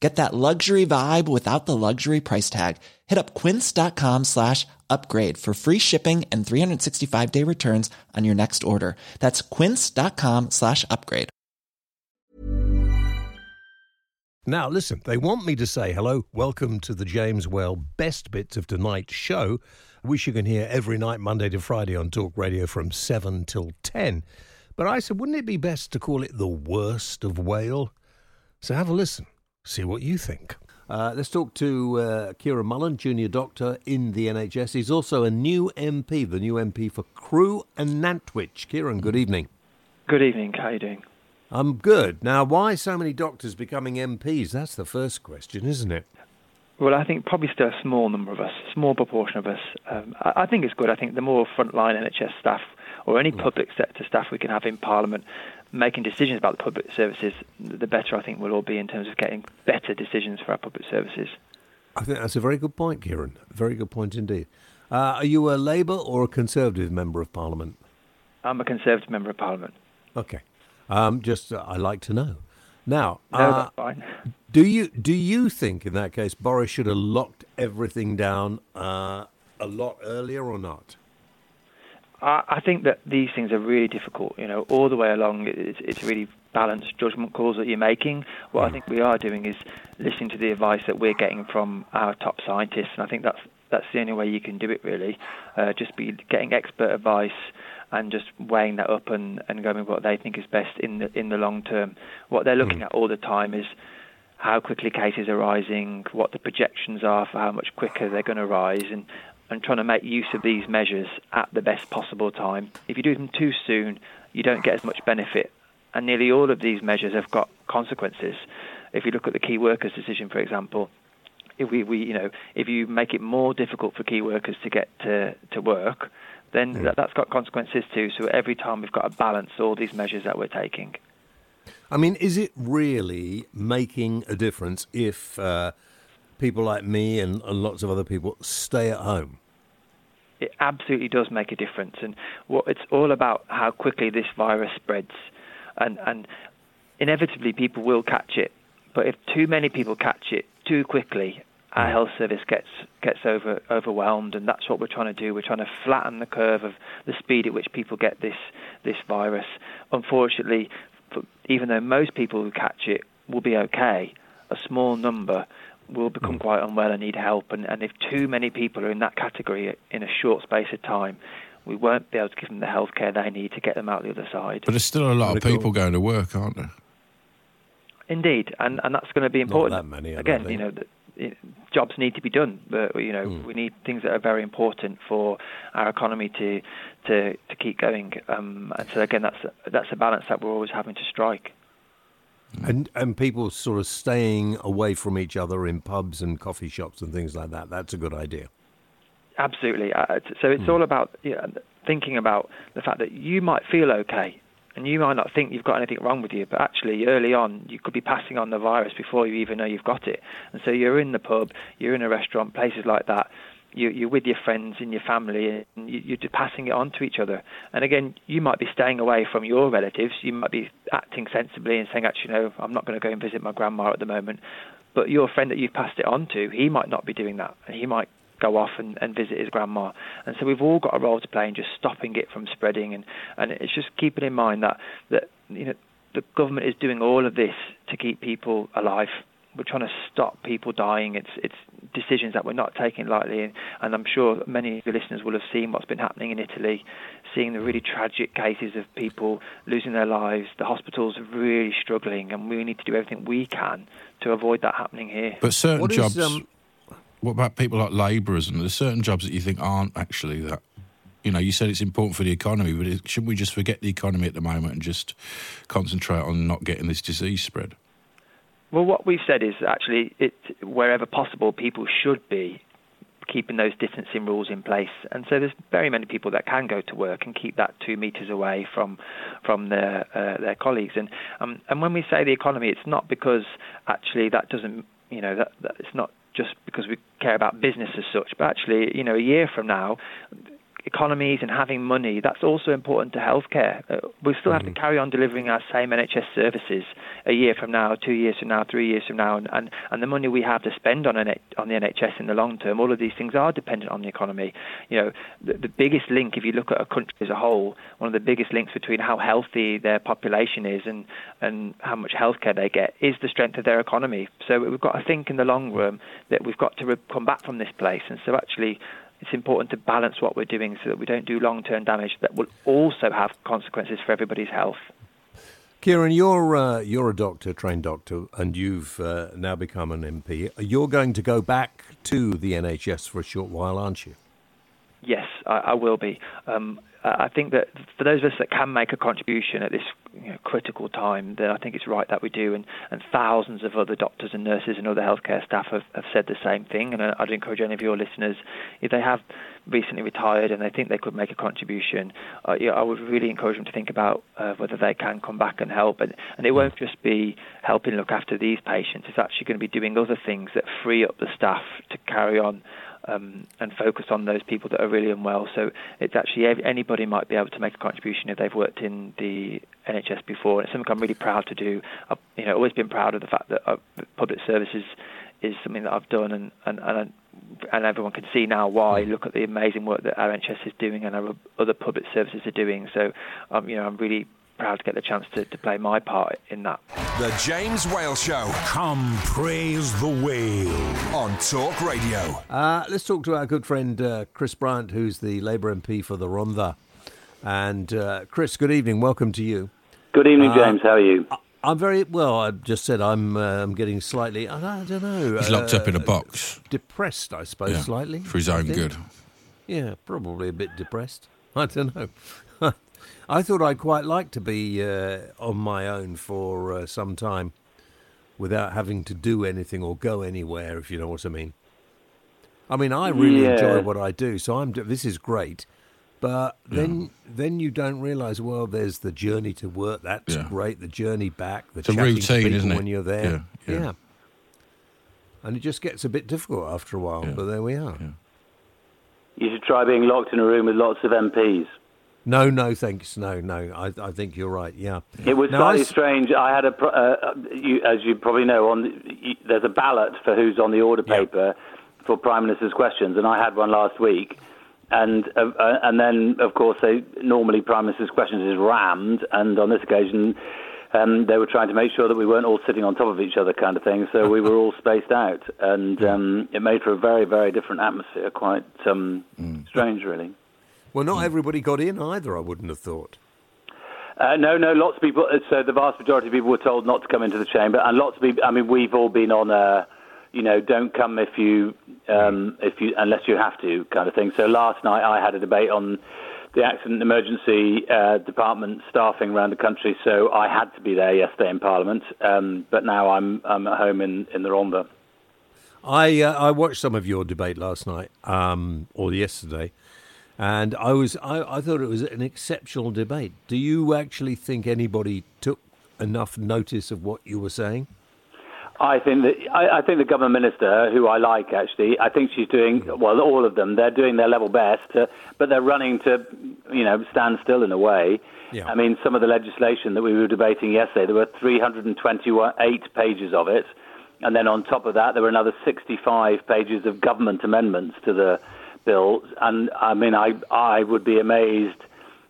Get that luxury vibe without the luxury price tag. Hit up quince.com slash upgrade for free shipping and 365 day returns on your next order. That's quince.com slash upgrade. Now, listen, they want me to say hello, welcome to the James Whale Best Bits of Tonight's show, which you can hear every night, Monday to Friday on Talk Radio from 7 till 10. But I said, wouldn't it be best to call it the worst of Whale? So have a listen, see what you think. Uh, let's talk to uh, Kieran Mullan, junior doctor in the NHS. He's also a new MP, the new MP for Crewe and Nantwich. Kieran, good evening. Good evening. How are you doing? I'm good. Now, why so many doctors becoming MPs? That's the first question, isn't it? Well, I think probably still a small number of us, small proportion of us. Um, I, I think it's good. I think the more frontline NHS staff or any public sector staff we can have in Parliament making decisions about the public services, the better I think we'll all be in terms of getting better decisions for our public services. I think that's a very good point, Kieran. Very good point indeed. Uh, are you a Labour or a Conservative member of Parliament? I'm a Conservative member of Parliament. Okay. Um, just uh, I like to know. Now, No, uh, that's fine. do you do you think in that case Boris should have locked everything down uh, a lot earlier or not? I, I think that these things are really difficult. You know, all the way along, it's, it's really balanced judgment calls that you're making. What I think we are doing is listening to the advice that we're getting from our top scientists, and I think that's that's the only way you can do it. Really, uh, just be getting expert advice and just weighing that up and, and going with what they think is best in the in the long term. What they're looking at all the time is how quickly cases are rising, what the projections are for how much quicker they're going to rise, and, and trying to make use of these measures at the best possible time. If you do them too soon, you don't get as much benefit. And nearly all of these measures have got consequences. If you look at the key workers decision, for example, if we, we you know, if you make it more difficult for key workers to get to, to work, then that, that's got consequences too. So every time we've got to balance all these measures that we're taking. I mean, is it really making a difference if uh, people like me and, lots of other people stay at home? it absolutely does make a difference. And what it's all about how quickly this virus spreads, and and inevitably people will catch it. But if too many people catch it too quickly, our mm. health service gets gets over overwhelmed, and that's what we're trying to do. We're trying to flatten the curve of the speed at which people get this this virus. Unfortunately, even though most people who catch it will be okay, a small number will become quite unwell and need help. And, and if too many people are in that category in a short space of time, we won't be able to give them the healthcare they need to get them out the other side. But there's still a lot of Medical. people going to work, aren't there? Indeed, and and that's going to be important. Not that many, I don't Again, think. you know, the, it- jobs need to be done, but you know, Hmm. we need things that are very important for our economy to to to keep going. Um, and so again, that's that's a balance that we're always having to strike. And and people sort of staying away from each other in pubs and coffee shops and things like that. That's a good idea. Absolutely. Uh, so it's all about you know, thinking about the fact that you might feel okay. And you might not think you've got anything wrong with you, but actually, early on, you could be passing on the virus before you even know you've got it. And so you're in the pub, you're in a restaurant, places like that. You, you're with your friends and your family, and you, you're passing it on to each other. And again, you might be staying away from your relatives. You might be acting sensibly and saying, actually, no, I'm not going to go and visit my grandma at the moment. But your friend that you've passed it on to, he might not be doing that, and he might go off and, and visit his grandma. And so we've all got a role to play in just stopping it from spreading. And, and it's just keeping in mind that, that you know the government is doing all of this to keep people alive. We're trying to stop people dying. It's it's decisions that we're not taking lightly. And, and I'm sure many of your listeners will have seen what's been happening in Italy, seeing the really tragic cases of people losing their lives. The hospitals are really struggling, and we need to do everything we can to avoid that happening here. But certain What is, jobs. um, what about people like labourers and there's certain jobs that you think aren't actually that? You know, you said it's important for the economy, but it, shouldn't we just forget the economy at the moment and just concentrate on not getting this disease spread? Well, what we've said is actually, it, wherever possible, people should be keeping those distancing rules in place. And so there's very many people that can go to work and keep that two meters away from from their uh, their colleagues. And um, and when we say the economy, it's not because actually that doesn't you know that, that it's not just because we care about business as such, but actually you know a year from now economies and having money, that's also important to healthcare. Uh, we still have to carry on delivering our same NHS services a year from now, two years from now, three years from now, and, and, and the money we have to spend on, an, on the NHS in the long term, all of these things are dependent on the economy. You know, the, the biggest link, if you look at a country as a whole, one of the biggest links between how healthy their population is and, and how much healthcare they get is the strength of their economy. So we've got to think in the long run that we've got to come back from this place. And so actually, it's important to balance what we're doing so that we don't do long-term damage that will also have consequences for everybody's health. Kieran, you're uh, you're a doctor, trained doctor, and you've uh, now become an MP. You're going to go back to the NHS for a short while, aren't you? Yes, I, I will be. Um, I think that for those of us that can make a contribution at this you know, critical time, then I think it's right that we do. And, and thousands of other doctors and nurses and other healthcare staff have, have said the same thing. And I'd encourage any of your listeners, if they have recently retired and they think they could make a contribution, uh, yeah, I would really encourage them to think about uh, whether they can come back and help. And, and it won't just be helping look after these patients. It's actually going to be doing other things that free up the staff to carry on um, and focus on those people that are really unwell. So it's actually anybody might be able to make a contribution if they've worked in the NHS before. And it's something I'm really proud to do. I've you know always been proud of the fact that uh, public services is something that I've done, and and and, and everyone can see now why. Look at the amazing work that our NHS is doing and our other public services are doing. So um, you know I'm really proud to get the chance to, to play my part in that. The James Whale Show Come praise the whale. on Talk Radio. Uh, let's talk to our good friend uh, Chris Bryant, who's the Labour MP for the Rhondda. And uh, Chris, good evening. Welcome to you. Good evening, Uh, James. How are you? I'm very well. I just said I'm. Uh, I'm getting slightly. I don't know. He's locked up in a uh, box. Depressed, I suppose, Yeah, slightly for his own good. Yeah, probably a bit depressed. I don't know. I thought I'd quite like to be uh, on my own for uh, some time without having to do anything or go anywhere, if you know what I mean. I mean, I really enjoy what I do, so I'm. This is great, but then then you don't realise. Well, there's the journey to work. That's Yeah. great. The journey back. The It's a routine, isn't it? When you're there, Yeah, yeah. And it just gets a bit difficult after a while. Yeah. But there we are. You should try being locked in a room with lots of MPs. No, no, thanks. No, no. I, I think you're right. Yeah. It was Now, slightly strange. I had a, uh, you, as you probably know, on the, there's a ballot for who's on the order Yeah. paper for Prime Minister's questions, and I had one last week. And uh, uh, and then, of course, they normally Prime Minister's questions is rammed, and on this occasion, um, they were trying to make sure that we weren't all sitting on top of each other, kind of thing. So we were all spaced out, and um, it made for a very, very different atmosphere. Quite um, strange, really. Well, not everybody got in either. I wouldn't have thought. Uh, no, no, lots of people. uh, So the vast majority of people were told not to come into the chamber, and lots of people. I mean, we've all been on a, you know, don't come if you, um, if you, unless you have to, kind of thing. So last night I had a debate on the accident and emergency uh, department staffing around the country, so I had to be there yesterday in Parliament. Um, but now I'm I'm at home in in the Rhondda. I uh, I watched some of your debate last night, um, or yesterday, and I was I, I thought it was an exceptional debate. Do you actually think anybody took enough notice of what you were saying? I think that I, I think the government minister, who I like actually, I think she's doing well. All of them, they're doing their level best, uh, but they're running to, you know, stand still in a way. Yeah. I mean, some of the legislation that we were debating yesterday, there were 328 pages of it, and then on top of that, there were another 65 pages of government amendments to the bill. And I mean, I I would be amazed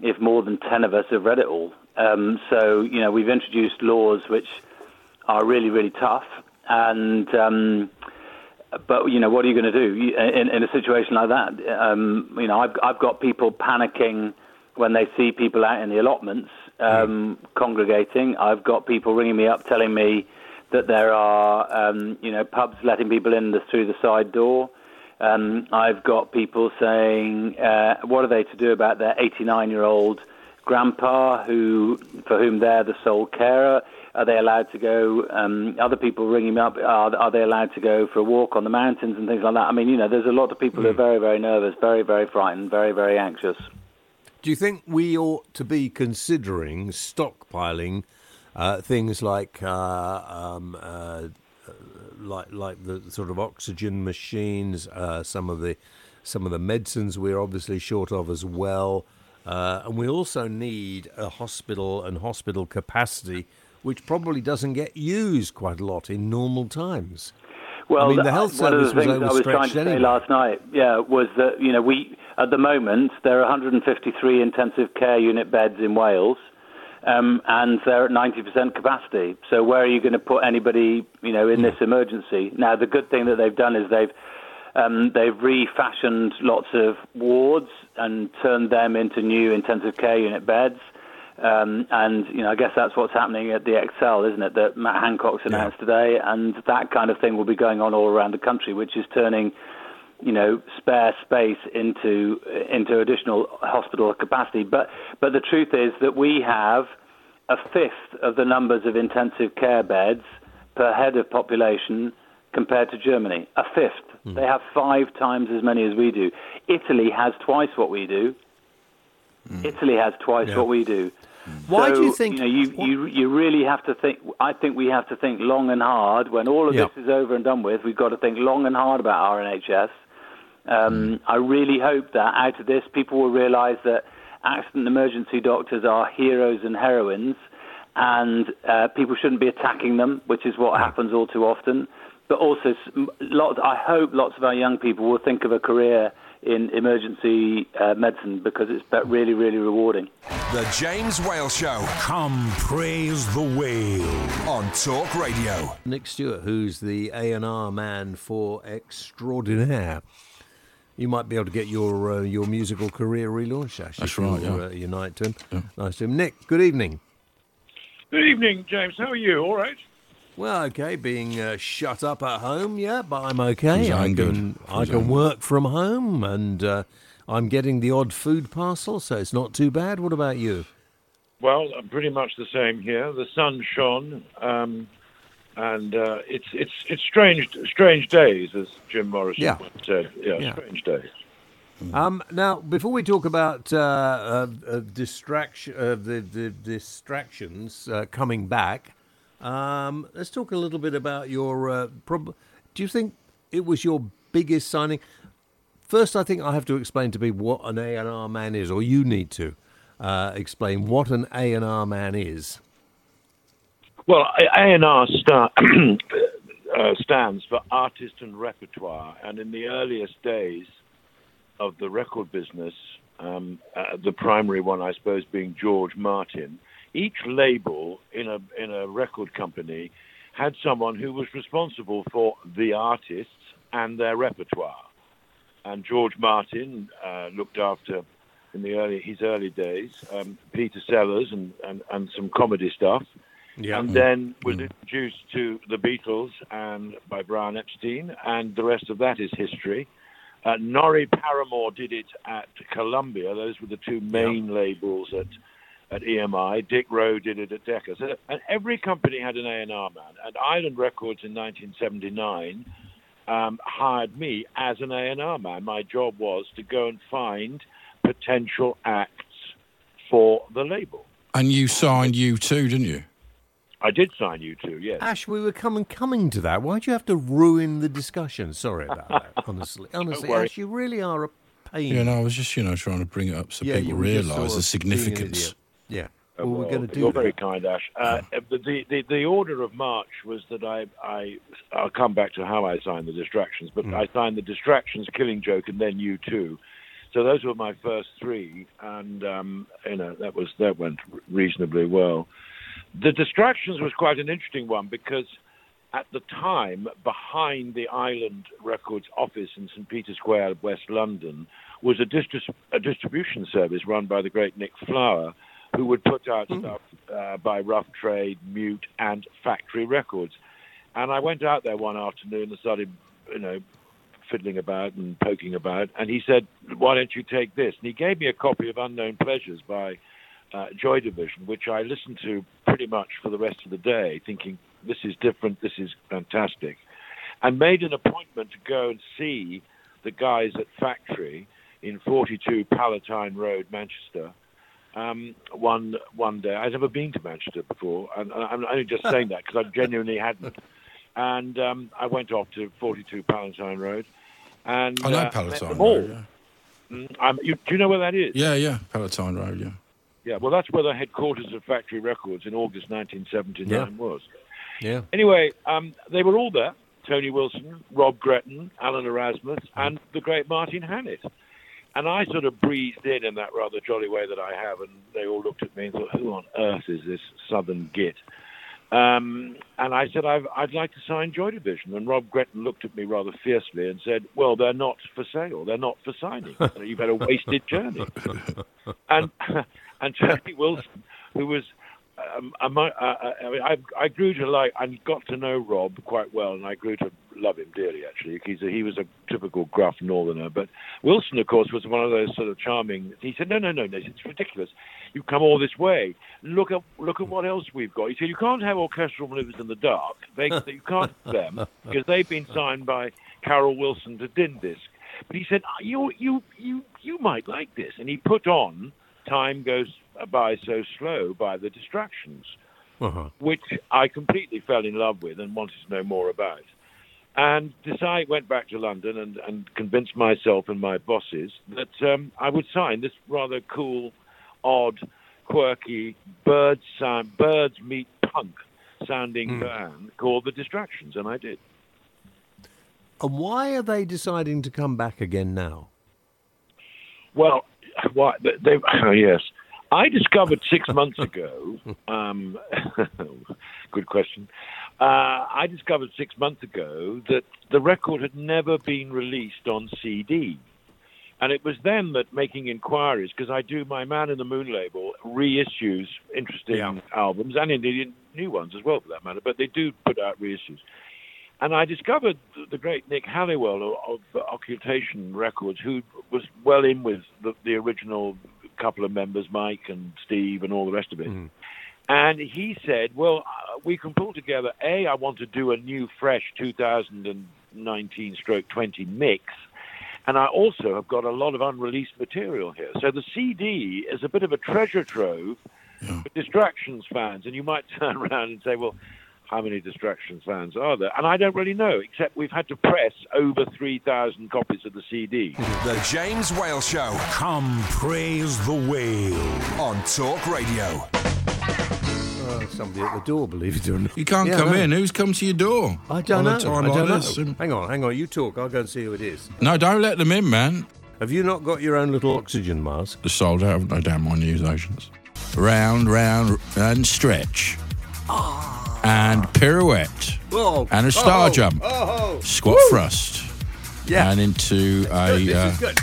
if more than 10 of us have read it all. Um, so you know, we've introduced laws which are really, really tough. And um, but you know, what are you going to do in, in a situation like that? Um, you know, I've, I've got people panicking when they see people out in the allotments um, congregating. I've got people ringing me up telling me that there are, um, you know, pubs letting people in the, through the side door. Um, I've got people saying, uh, what are they to do about their 89-year-old grandpa who, for whom they're the sole carer? Are they allowed to go? Um, other people ringing me up. Are, are they allowed to go for a walk on the mountains and things like that? I mean, you know, there's a lot of people who are very, very nervous, very, very frightened, very, very anxious. Do you think we ought to be considering stockpiling uh, things like uh, um, uh, like like the sort of oxygen machines, uh, some of the some of the medicines we're obviously short of as well, uh, and we also need a hospital and hospital capacity, which probably doesn't get used quite a lot in normal times. Well, I mean, the th- health one of the service was things I was trying to say last night, yeah, was that you know we at the moment there are 153 intensive care unit beds in Wales, um, and they're at 90% capacity. So where are you going to put anybody, you know, Hmm. in this emergency? Now the good thing that they've done is they've um, they've refashioned lots of wards and turned them into new intensive care unit beds. Um, and you know, I guess that's what's happening at the Excel, isn't it? That Matt Hancock's announced today, and that kind of thing will be going on all around the country, which is turning, you know, spare space into into additional hospital capacity. But but the truth is that we have a fifth of the numbers of intensive care beds per head of population compared to Germany. A fifth. Hmm. They have five times as many as we do. Italy has twice what we do. Hmm. Italy has twice Yeah. what we do. Hmm. Why So, do you think- You, know, you, you you really have to think. I think we have to think long and hard. When all of Yeah. this is over and done with, we've got to think long and hard about our NHS. Um, I really hope that out of this, people will realise that accident and emergency doctors are heroes and heroines, and uh, people shouldn't be attacking them, which is what happens all too often. But also, lots. I hope lots of our young people will think of a career in emergency uh, medicine because it's really, really rewarding. The James Whale Show Come praise the whale. on Talk Radio. Nick Stewart, who's the A and R man for extraordinaire. You might be able to get your uh, your musical career relaunched, Ash. That's right, yeah. Uh, unite to him. Nice to him. Nick, good evening. Good evening, James. How are you? All right? Well, okay, being uh, shut up at home, yeah, but I'm okay. His I own good. can I can own work from home, and uh, I'm getting the odd food parcel, so it's not too bad. What about you? Well, uh, pretty much the same here. The sun shone, um, and uh, it's it's it's strange strange days, as Jim Morrison Yeah. once said. Yeah, Yeah. strange days. Um, now, before we talk about uh, uh, uh, distraction, uh, the, the distractions uh, coming back, um, let's talk a little bit about your. Uh, prob- Do you think it was your biggest signing? First, I think I have to explain to people what an A and R man is, or you need to uh, explain what an A and R man is. Well, A&R uh, stands for artist and repertoire, and in the earliest days of the record business, um, uh, the primary one, I suppose, being George Martin, each label in a in a record company had someone who was responsible for the artists and their repertoire. And George Martin uh, looked after in the early his early days um, Peter Sellers and, and, and some comedy stuff and then was introduced to the Beatles and by Brian Epstein, and the rest of that is history. Uh, Norrie Paramor did it at Columbia; those were the two main labels at at EMI. Dick Rowe did it at Decca. So, and every company had an A&R man. And Island Records in 1979 um, hired me as an A&R man. My job was to go and find potential acts for the label. And you signed U2, didn't you? I did sign U2, yes. Ash, we were coming coming to that. Why'd you have to ruin the discussion? Sorry about that. Honestly, honestly, worry. Ash, you really are a pain. Yeah, no, I was just, you know, trying to bring it up so Yeah, people you were just realise sort the of being significance. Yeah. Uh, Well, we're going to do You're that. very kind, Ash. Uh, the, the, the, the order of march was that I, I, I'll come back to how I signed the distractions, but I signed the distractions, Killing Joke, and then U2. So those were my first three, and um, you know that was that went reasonably well. The distractions was quite an interesting one because at the time, behind the Island Records office in St. Peter's Square, West London, was a, distri- a distribution service run by the great Nick Flower, who would put out stuff uh, by Rough Trade, Mute, and Factory Records. And I went out there one afternoon and started, you know, fiddling about and poking about. And he said, "Why don't you take this?" And he gave me a copy of Unknown Pleasures by uh, Joy Division, which I listened to pretty much for the rest of the day, thinking this is different, this is fantastic, and made an appointment to go and see the guys at Factory in 42 Palatine Road, Manchester. Um, one one day, I'd never been to Manchester before, and I'm only just saying that because I genuinely hadn't. And um, I went off to 42 Palatine Road, and I know uh, Palatine. Road, Mm, um, you, do you know where that is? Yeah, yeah, Palatine Road, yeah. Yeah, well, that's where the headquarters of Factory Records in August 1979 Yeah. was. Yeah. Anyway, um, they were all there. Tony Wilson, Rob Gretton, Alan Erasmus, and the great Martin Hannett. And I sort of breezed in in that rather jolly way that I have, and they all looked at me and thought, who on earth is this southern git? Um, and I said, I've, I'd like to sign Joy Division. And Rob Gretton looked at me rather fiercely and said, well, they're not for sale. They're not for signing. You've had a wasted journey. and, and Tony Wilson, who was um, I, might- uh, I, I, I grew to like, I got to know Rob quite well, and I grew to love him dearly. Actually, he's a, he was a typical gruff northerner. But Wilson, of course, was one of those sort of charming. He said, "No, no, no, no, it's ridiculous. You've come all this way. Look at look at what else we've got." He said, "You can't have orchestral maneuvers in the dark. They, you can't have them because they've been signed by Carol Wilson to DinDisc." But he said, "You, you, you, you might like this," and he put on "Time Goes By So Slow" by the Distractions Uh-huh. which I completely fell in love with and wanted to know more about. And decide went back to London and, and convinced myself and my bosses that um, I would sign this rather cool, odd, quirky bird sound, birds meet punk sounding band called the Distractions, and I did. And why are they deciding to come back again now? Well, why they, oh, yes. I discovered six months ago. Um, good question. Uh, I discovered six months ago that the record had never been released on CD. And it was then that making inquiries, because I do my Man in the Moon label reissues interesting albums and indeed new ones as well for that matter, but they do put out reissues. And I discovered the great Nick Halliwell of, of Occultation Records, who was well in with the, the original couple of members, Mike and Steve, and all the rest of it. And he said, "Well, uh, we can pull together. A, I want to do a new, fresh 2019 stroke 20 mix." And I also have got a lot of unreleased material here. So the CD is a bit of a treasure trove for Distractions fans. And you might turn around and say, well, how many Distractions fans are there? And I don't really know, except we've had to press over 3,000 copies of the CD. The James Whale Show Come praise the whale. on Talk Radio. Uh, somebody at the door, believe it or not. You can't Yeah, come I in. Who's come to your door? I don't on know. I don't know. this? And- Hang on, hang on. You talk. I'll go and see who it is. No, don't let them in, man. Have you not got your own little oxygen mask? They're sold out, haven't they, down my news agents? Round, round, and stretch. And pirouette. Oh, And a star oh, jump. Oh, Squat thrust. Yeah. And into Good, a. this uh, is good.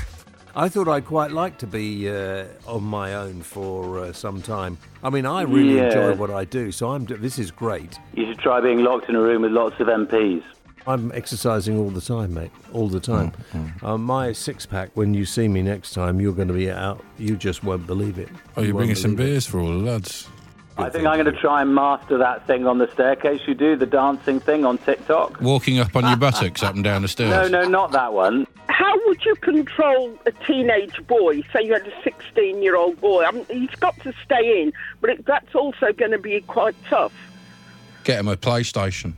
I thought I'd quite like to be uh, on my own for uh, some time. I mean, I really Yeah. enjoy what I do, so I'm. This is great. You should try being locked in a room with lots of MPs. I'm exercising all the time, mate. All the time. Mm, Um, my six pack. When you see me next time, you're going to be out. You just won't believe it. oh, you're You bringing some believe it. beers for all the lads. I think I'm going to try and master that thing on the staircase. You do the dancing thing on TikTok. Walking up on your buttocks up and down the stairs. No, no, not that one. How would you control a teenage boy? Say you had a 16 year old boy. I mean, he's got to stay in, but it, that's also going to be quite tough. Get him a PlayStation.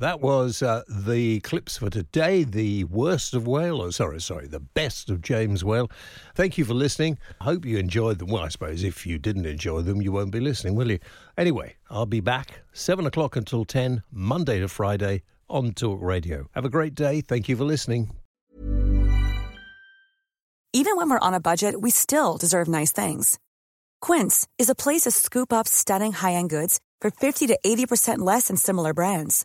That was uh, the clips for today. The worst of Whale, or sorry, sorry, the best of James Whale. Thank you for listening. I hope you enjoyed them. Well, I suppose if you didn't enjoy them, you won't be listening, will you? Anyway, I'll be back seven o'clock until ten, Monday to Friday on Talk Radio. Have a great day. Thank you for listening. Even when we're on a budget, we still deserve nice things. Quince is a place to scoop up stunning high-end goods for 50 to 80% less than similar brands.